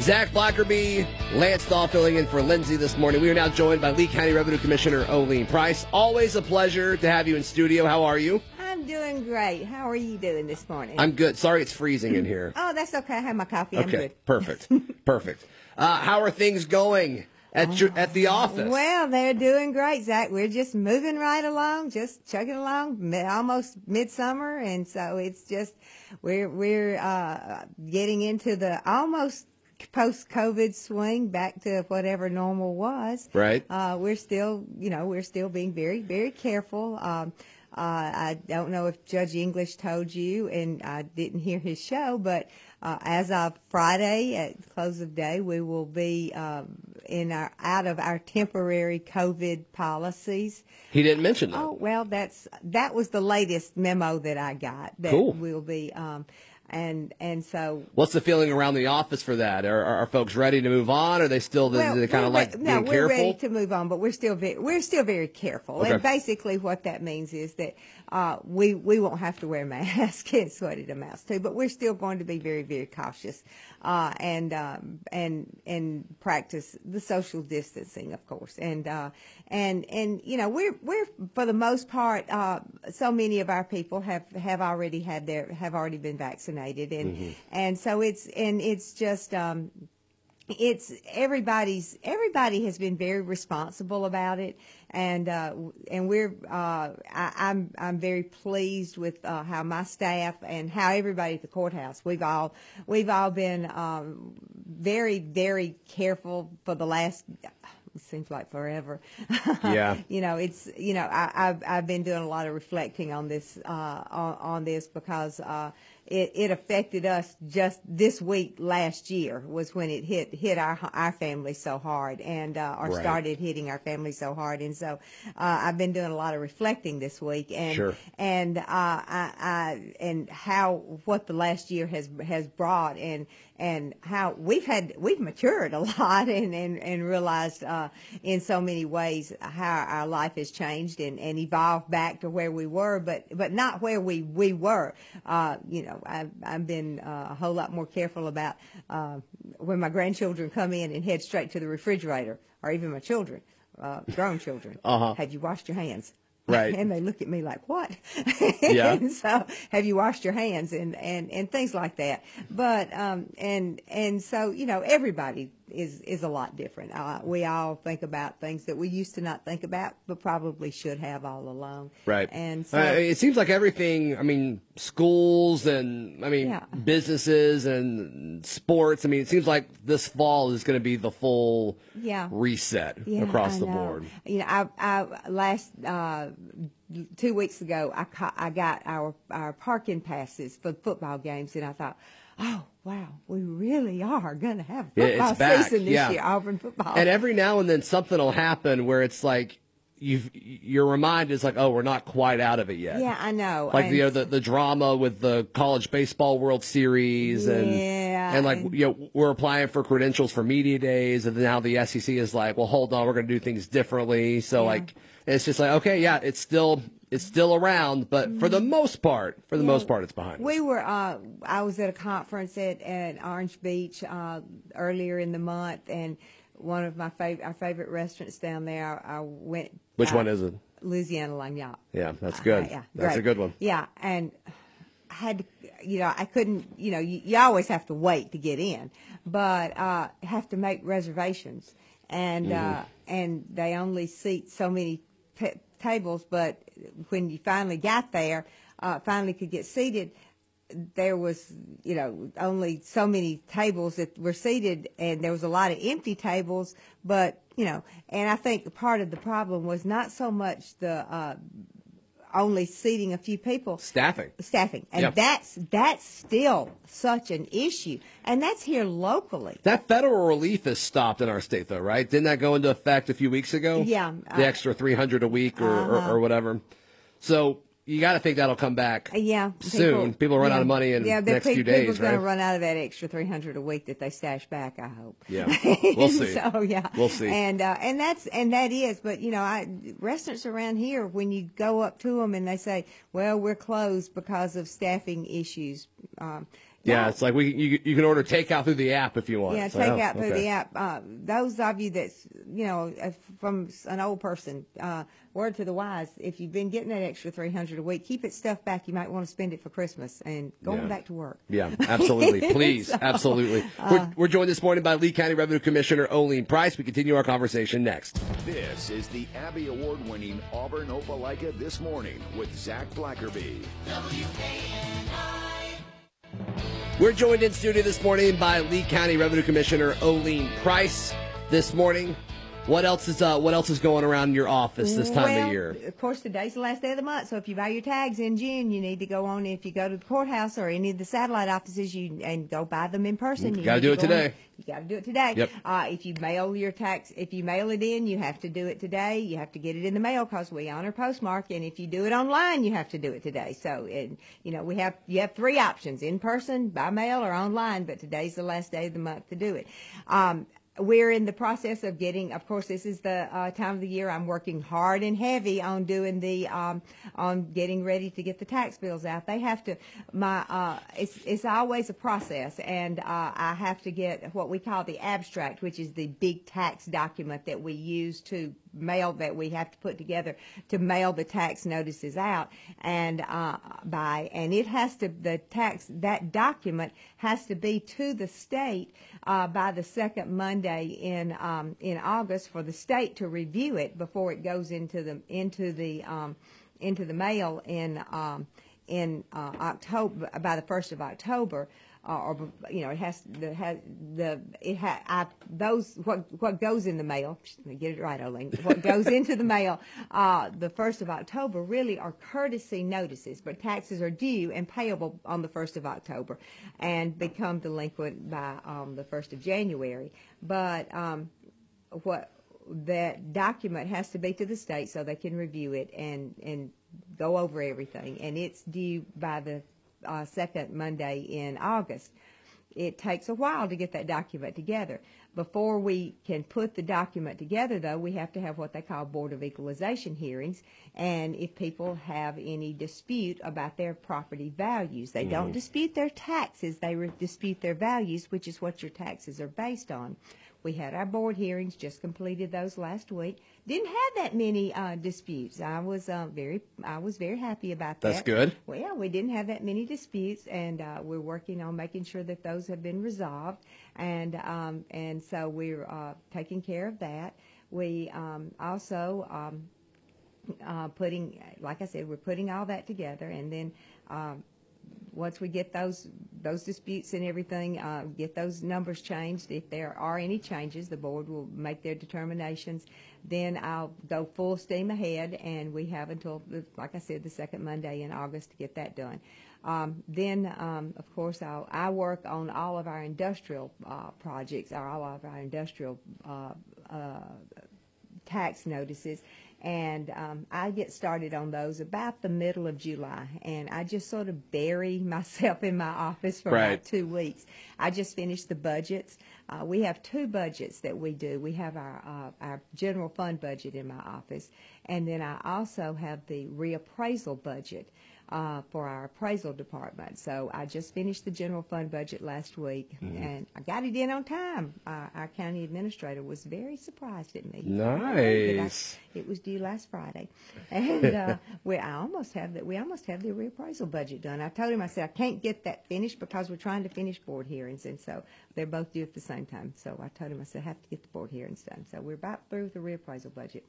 Zach Blackerby, Lance Dahl filling in for Lindsay this morning. We are now joined by Lee County Revenue Commissioner Oline Price. Always a pleasure to have you in studio. How are you? I'm doing great. How are you doing this morning? I'm good. Sorry it's freezing in here. oh, that's okay. I have my coffee. I'm Okay, good. perfect. perfect. Uh, how are things going at your, at the office? Well, they're doing great, Zach. We're just moving right along, just chugging along, almost midsummer, and so it's just we're we're uh, getting into the almost post-COVID swing back to whatever normal was. Right. Uh, we're still, you know, we're still being very, very careful. Um, uh, I don't know if Judge English told you, and I didn't hear his show, but uh, as of Friday at close of day, we will be um, in our out of our temporary COVID policies. he didn't mention that. Oh well, that's that was the latest memo that I got. That Cool. will be, um, and and so What's the feeling around the office for that? Are, are, are folks ready to move on? Are they still the, the kind of like re- being no, we're careful? ready to move on, but we're still very, we're still very careful. Okay. And basically, what that means is that uh, we we won't have to wear masks. Is what it amounts to. But we're still going to be very very cautious uh, and um, and and practice the social distancing, of course. And uh, and and you know we're we're for the most part, uh, so many of our people have have already had their have already been vaccinated, and Mm-hmm. and so it's and it's just. Um, it's everybody's everybody has been very responsible about it and uh and we're uh I, i'm i'm very pleased with uh how my staff and how everybody at the courthouse we've all we've all been um very very careful for the last it seems like forever. Yeah. you know, it's you know, I, I've I've been doing a lot of reflecting on this uh, on, on this because uh, it it affected us just this week last year was when it hit hit our our family so hard and uh, or Right. started hitting our family so hard and so uh, I've been doing a lot of reflecting this week and Sure. and uh, I, I and how what the last year has has brought and and how we've had we've matured a lot and and, and realized uh, in so many ways how our life has changed and, and evolved back to where we were but but not where we we were uh, you know I've, I've been uh, a whole lot more careful about uh, when my grandchildren come in and head straight to the refrigerator or even my children uh, grown children Uh-huh. have you washed your hands Right. and they look at me like, "What?" Yeah. and so, have you washed your hands and and and things like that. But um and and so you know everybody is is a lot different. Uh, we all think about things that we used to not think about, but probably should have all along. Right. And so Uh, it seems like everything, I mean, schools and, I mean, Yeah. businesses and sports. I mean, it seems like this fall is going to be the full Yeah. reset Yeah, across I the know. board. You know, I, I last uh, two weeks ago, I ca- I got our our parking passes for football games, and I thought, oh wow, really are going to have Yeah, football back, season this yeah. year, Auburn football. And every now and then something will happen where it's like, you've, your remind is like, oh, we're not quite out of it yet. yeah, I know. Like and, you know the the drama with the college baseball World Series and Yeah, and like and- you know we're applying for credentials for media days and now the SEC is like well hold on we're going to do things differently so Yeah. like it's just like okay yeah it's still it's still around but for the most part for the Yeah. most part it's behind us. We were. Uh, I was at a conference at, at Orange Beach uh, earlier in the month, and one of my fav- our favorite restaurants down there. I, I went. Which uh, one is it? Louisiana Lagniappe. Yeah, that's good. Uh, yeah, that's a good one. Yeah, and I had, to, you know, I couldn't, you know, you, you always have to wait to get in, but uh, have to make reservations, and Mm-hmm. uh, and they only seat so many tables. But when you finally got there, uh, finally could get seated. There was, you know, only so many tables that were seated, and there was a lot of empty tables. But you know, and I think part of the problem was not so much the uh, only seating a few people Staffing. staffing and Yeah. that's that's still such an issue and that's here locally That federal relief is stopped in our state, though, right? Didn't that go into effect a few weeks ago? Yeah, the uh, extra three hundred a week or, Uh-huh. or, or whatever. So you got to think that'll come back. Uh, yeah soon. People run yeah, out of money in yeah, the next pe- few days, people's going to run out of that extra 300 a week that they stash back i hope Yeah. We'll see. so yeah We'll see. and uh, and that's and that is but you know i restaurants around here when you go up to them and they say well we're closed because of staffing issues um, Yeah, No. it's like we you, you can order takeout through the app if you want. Yeah, So, take oh, through okay. the app. Uh, those of you that's you know from an old person, uh, word to the wise: if you've been getting that extra three hundred a week, keep it stuffed back. You might want to spend it for Christmas and going Yeah. back to work. Yeah, absolutely. Please, absolutely. uh, we're, we're joined this morning by Lee County Revenue Commissioner Oline Price. We continue our conversation next. This is the Abby Award winning Auburn Opelika This Morning with Zach Blackerby. We're joined in studio this morning by Lee County Revenue Commissioner Oline Price. This morning, what else is uh, what else is going around in your office this time well, of year? Of course, today's the last day of the month, so if you buy your tags in June, you need to go on. If you go to the courthouse or any of the satellite offices, you and go buy them in person. You Gotta do it go on- today. You got to do it today. Yep. Uh, if you mail your tax, if you mail it in, you have to do it today. You have to get it in the mail because we honor postmark. And if you do it online, you have to do it today. So, and, you know, we have you have three options: in person, by mail, or online. But today's the last day of the month to do it. Um, we're in the process of getting of course this is the uh, time of the year i'm working hard and heavy on doing the um, on getting ready to get the tax bills out. They have to my uh, it's it's always a process and uh, i have to get what we call the abstract which is the big tax document that we use to mail that we have to put together to mail the tax notices out. And uh, by and it has to the tax that document has to be to the state uh, by the second Monday in um, in August for the state to review it before it goes into the into the um, into the mail in um, in uh, October by the first of October. Uh, or you know, it has the has the it ha I, those what what goes in the mail. Get it right, Oline. What goes into the mail uh, the first of October really are courtesy notices, but taxes are due and payable on the first of October, and become delinquent by um, the first of January. But um, what that document has to be to the state so they can review it and and go over everything, and it's due by the uh, second Monday in August. It takes a while to get that document together. Before we can put the document together, though, we have to have what they call Board of Equalization hearings. And if people have any dispute about their property values, they don't dispute their taxes, they re- dispute their values, which is what your taxes are based on. We had our board hearings, just completed those last week. Didn't have that many uh, disputes. I was uh, very, I was very happy about that. That's good. Well, yeah, we didn't have that many disputes, and uh, we're working on making sure that those have been resolved, and um, and so we're uh, taking care of that. We um, also um, uh, putting, like I said, we're putting all that together, and then um, once we get those those disputes and everything, uh, get those numbers changed. If there are any changes, the board will make their determinations. Then I'll go full steam ahead, and we have until, like I said, the second Monday in August to get that done. Um, then, um, of course, I'll, I work on all of our industrial uh, projects, or all of our industrial uh, uh, tax notices. And um, I get started on those about the middle of July. And I just sort of bury myself in my office for Right. about two weeks. I just finished the budgets. Uh, we have two budgets that we do. We have our, uh, our general fund budget in my office. And then I also have the reappraisal budget uh, for our appraisal department. So I just finished the general fund budget last week, and I got it in on time. Uh, our county administrator was very surprised at me. Nice. It was due last Friday, and uh, we I almost have that. We almost have the reappraisal budget done. I told him I said I can't get that finished because we're trying to finish board hearings, and so they're both due at the same time. So I told him I said I have to get the board hearings done. So we're about through with the reappraisal budget.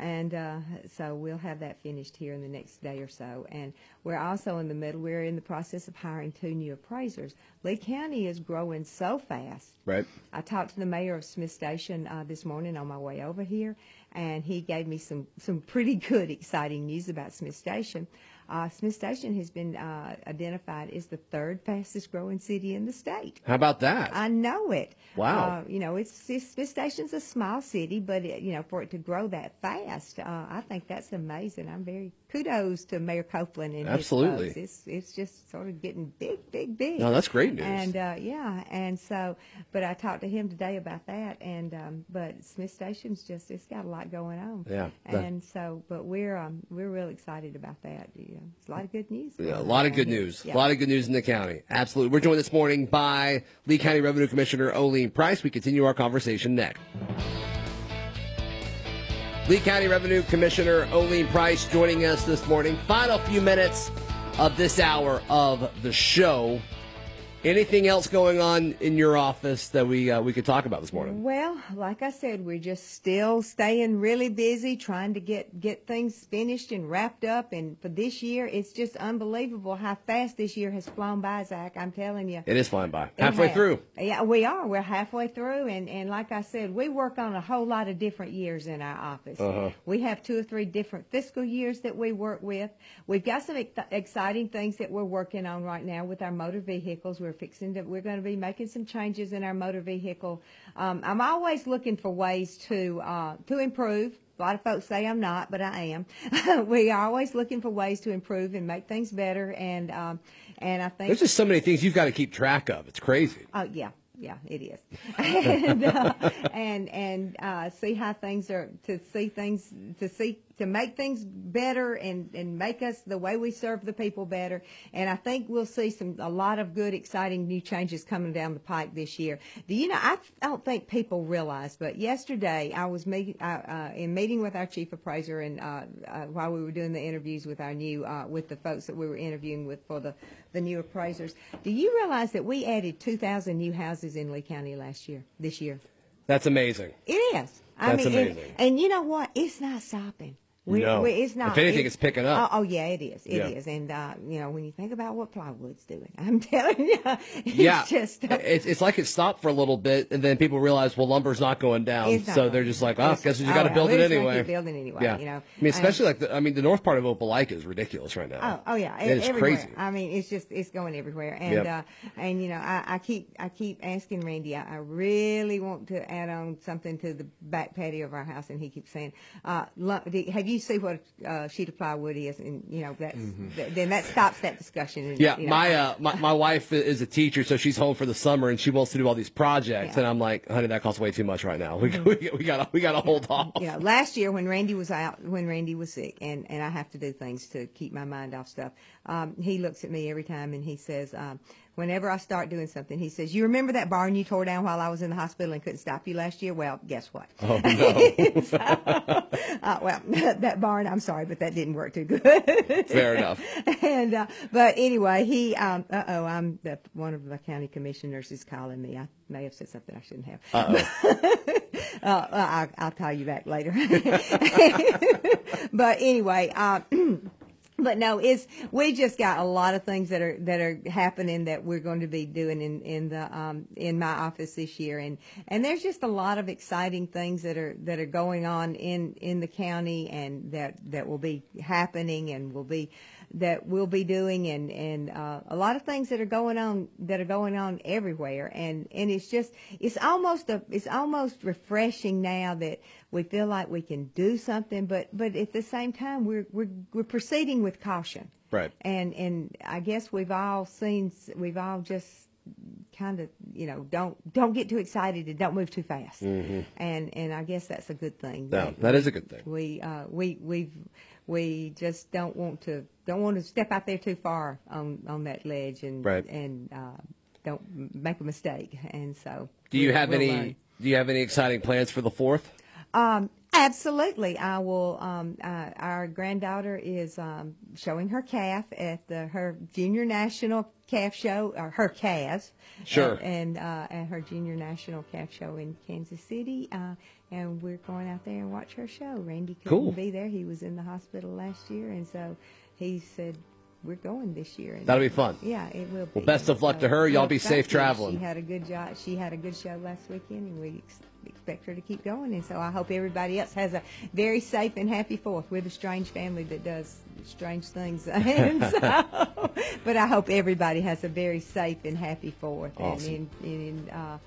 And uh, so we'll have that finished here in the next day or so. And we're also in the middle, we're in the process of hiring two new appraisers. Lee County is growing so fast. Right. I talked to the mayor of Smith Station uh, this morning on my way over here, and he gave me some, some pretty good, exciting news about Smith Station. Uh, Smith Station has been uh, identified as the third fastest growing city in the state. How about that? I know it. Wow. Uh, you know, it's, it's Smith Station's a small city, but it, you know, for it to grow that fast, uh, I think that's amazing. I'm very kudos to Mayor Copeland and Absolutely. his folks. It's it's just sort of getting big, big, big. No, that's great news. And uh, yeah, and so, but I talked to him today about that, and um, but Smith Station's just it's got a lot going on. Yeah, And so, but we're um, we're real excited about that. It's a lot of good news. Yeah, a lot of good news. Yeah. A lot of good news in the county. Absolutely. We're joined this morning by Lee County Revenue Commissioner Oline Price. We continue our conversation next. Lee County Revenue Commissioner Oline Price joining us this morning. Final few minutes of this hour of the show. Anything else going on in your office that we uh, we could talk about this morning? Well, like I said, we're just still staying really busy trying to get get things finished and wrapped up. And for this year, it's just unbelievable how fast this year has flown by, Zach. I'm telling you. It is flying by. It Halfway has. through. Yeah, we are. We're halfway through, and and like I said, we work on a whole lot of different years in our office. Uh-huh. We have two or three different fiscal years that we work with. We've got some ex- exciting things that we're working on right now with our motor vehicles. We're fixing to. We're going to be making some changes in our motor vehicle. Um, I'm always looking for ways to uh, to improve. A lot of folks say I'm not, but I am. we are always looking for ways to improve and make things better, and um, and I think There's just so many things you've got to keep track of. It's crazy. Oh yeah, yeah, it is, and uh, and and uh, see how things are to see things to see to make things better and and make us the way we serve the people better. And I think we'll see some a lot of good, exciting new changes coming down the pike this year. Do you know? I, I don't think people realize, but yesterday I was meeting uh, in meeting with our chief appraiser and uh, uh, while we were doing the interviews with our new uh, with the folks that we were interviewing with for the the new appraisers. Do you realize that we added 2,000 new houses in Lee County last year, this year? That's amazing. It is. I That's mean, and- amazing. And, you know what? It's not stopping. We, No. we, it's not. If anything, it's picking up. Oh, oh, yeah, it is. It is. Yeah. And, uh, you know, when you think about what plywood's doing, I'm telling you, it's yeah, just. Uh, it's, it's like it stopped for a little bit, and then people realize, well, lumber's not going down, It's so they're just like, oh, It's- guess you oh, got to build it anyway. building anyway, Yeah, you know. I mean, especially like the, I mean, the north part of Opelika is ridiculous right now. Oh, oh yeah, It is everywhere. crazy. I mean, it's just it's going everywhere, and Yep. uh, and you know, I, I keep I keep asking Randy. I, I really want to add on something to the back patio of our house, and he keeps saying, uh, "Have you seen what a uh, sheet of plywood is?" And you know, that's th- then that stops that discussion. And, Mm-hmm. Yeah, you know, my, uh, my my wife is a teacher, so she's home for the summer, and she wants to do all these projects, Yeah. Mm-hmm. and I'm like, honey, that costs way too much right now. We we, we got we got to hold off. Yeah, last year when Randy was out, when Randy was sick, and, and I have to do things to keep my mind off stuff, um, he looks at me every time and he says, um, whenever I start doing something, he says, You remember that barn you tore down while I was in the hospital and couldn't stop you last year? Well, guess what? Oh no, So, uh, well, that barn, I'm sorry, but that didn't work too good. fair enough. and uh, but anyway, he um, uh oh, I'm the one of the county commissioners is calling me. I may have said something I shouldn't have. Uh-oh. Uh, I'll, I'll call you back later. but anyway, uh, but no, it's we just got a lot of things that are that are happening that we're going to be doing in in the um, in my office this year, and and there's just a lot of exciting things that are that are going on in in the county, and that that will be happening and will be that we'll be doing. And and uh, a lot of things that are going on that are going on everywhere. And and it's just it's almost a it's almost refreshing now that we feel like we can do something but but at the same time we're we're we're proceeding with caution Right. and and I guess we've all seen we've all just kind of you know don't don't get too excited and don't move too fast Mm-hmm. and and I guess that's a good thing. No, that is a good thing. we uh, we we've we just don't want to don't want to step out there too far on on that ledge and Right. and uh, don't make a mistake. And so, Do you have we'll any? learn. Do you have any exciting plans for the fourth? Um, absolutely. I will. Um, uh, our granddaughter is um, showing her calf at the her junior national calf show, or her calves. Sure. And, and uh, at her junior national calf show in Kansas City, uh, and we're going out there and watch her show. Randy couldn't Cool. be there; he was in the hospital last year, and so he said. We're going this year. And That'll be fun. Yeah, it will. Well, be. best of luck to her. Y'all be safe traveling. She had a good job. She had a good show last weekend, and we ex- expect her to keep going. And so I hope everybody else has a very safe and happy Fourth. We're the strange family that does strange things, and so, but I hope everybody has a very safe and happy Fourth, Awesome. and and and, uh,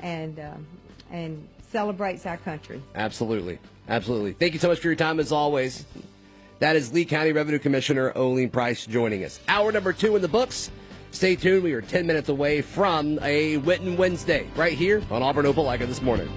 and, um, and celebrates our country. Absolutely. Absolutely. Thank you so much for your time as always. That is Lee County Revenue Commissioner Oline Price joining us. Hour number two in the books. Stay tuned. We are 10 minutes away from a Witten Wednesday right here on Auburn Opelika this morning.